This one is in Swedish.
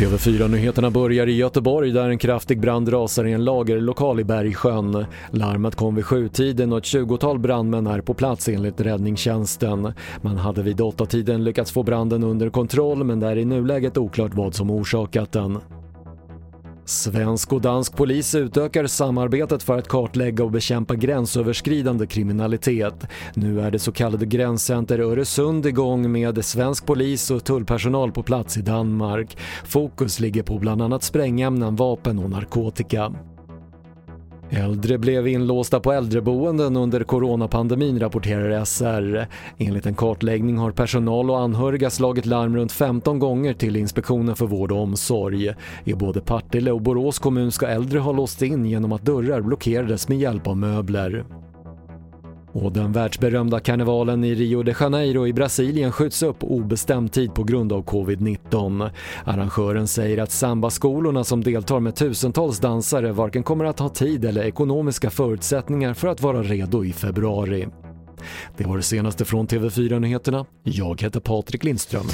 TV4-nyheterna börjar i Göteborg där en kraftig brand rasar i en lagerlokal i Bergsjön. Larmet kom vid sjutiden och ett 20-tal brandmän är på plats enligt räddningstjänsten. Man hade vid åtta tiden lyckats få branden under kontroll men det är i nuläget oklart vad som orsakat den. Svensk och dansk polis utökar samarbetet för att kartlägga och bekämpa gränsöverskridande kriminalitet. Nu är det så kallade Gränscenter Öresund igång med svensk polis och tullpersonal på plats i Danmark. Fokus ligger på bland annat sprängämnen, vapen och narkotika. Äldre blev inlåsta på äldreboenden under coronapandemin rapporterar SR. Enligt en kartläggning har personal och anhöriga slagit larm runt 15 gånger till Inspektionen för vård och omsorg. I både Partille och Borås kommun ska äldre ha låst in genom att dörrar blockerades med hjälp av möbler. Och den världsberömda karnevalen i Rio de Janeiro i Brasilien skjuts upp obestämd tid på grund av covid-19. Arrangören säger att sambaskolorna som deltar med tusentals dansare varken kommer att ha tid eller ekonomiska förutsättningar för att vara redo i februari. Det var det senaste från TV4 Nyheterna. Jag heter Patrik Lindström.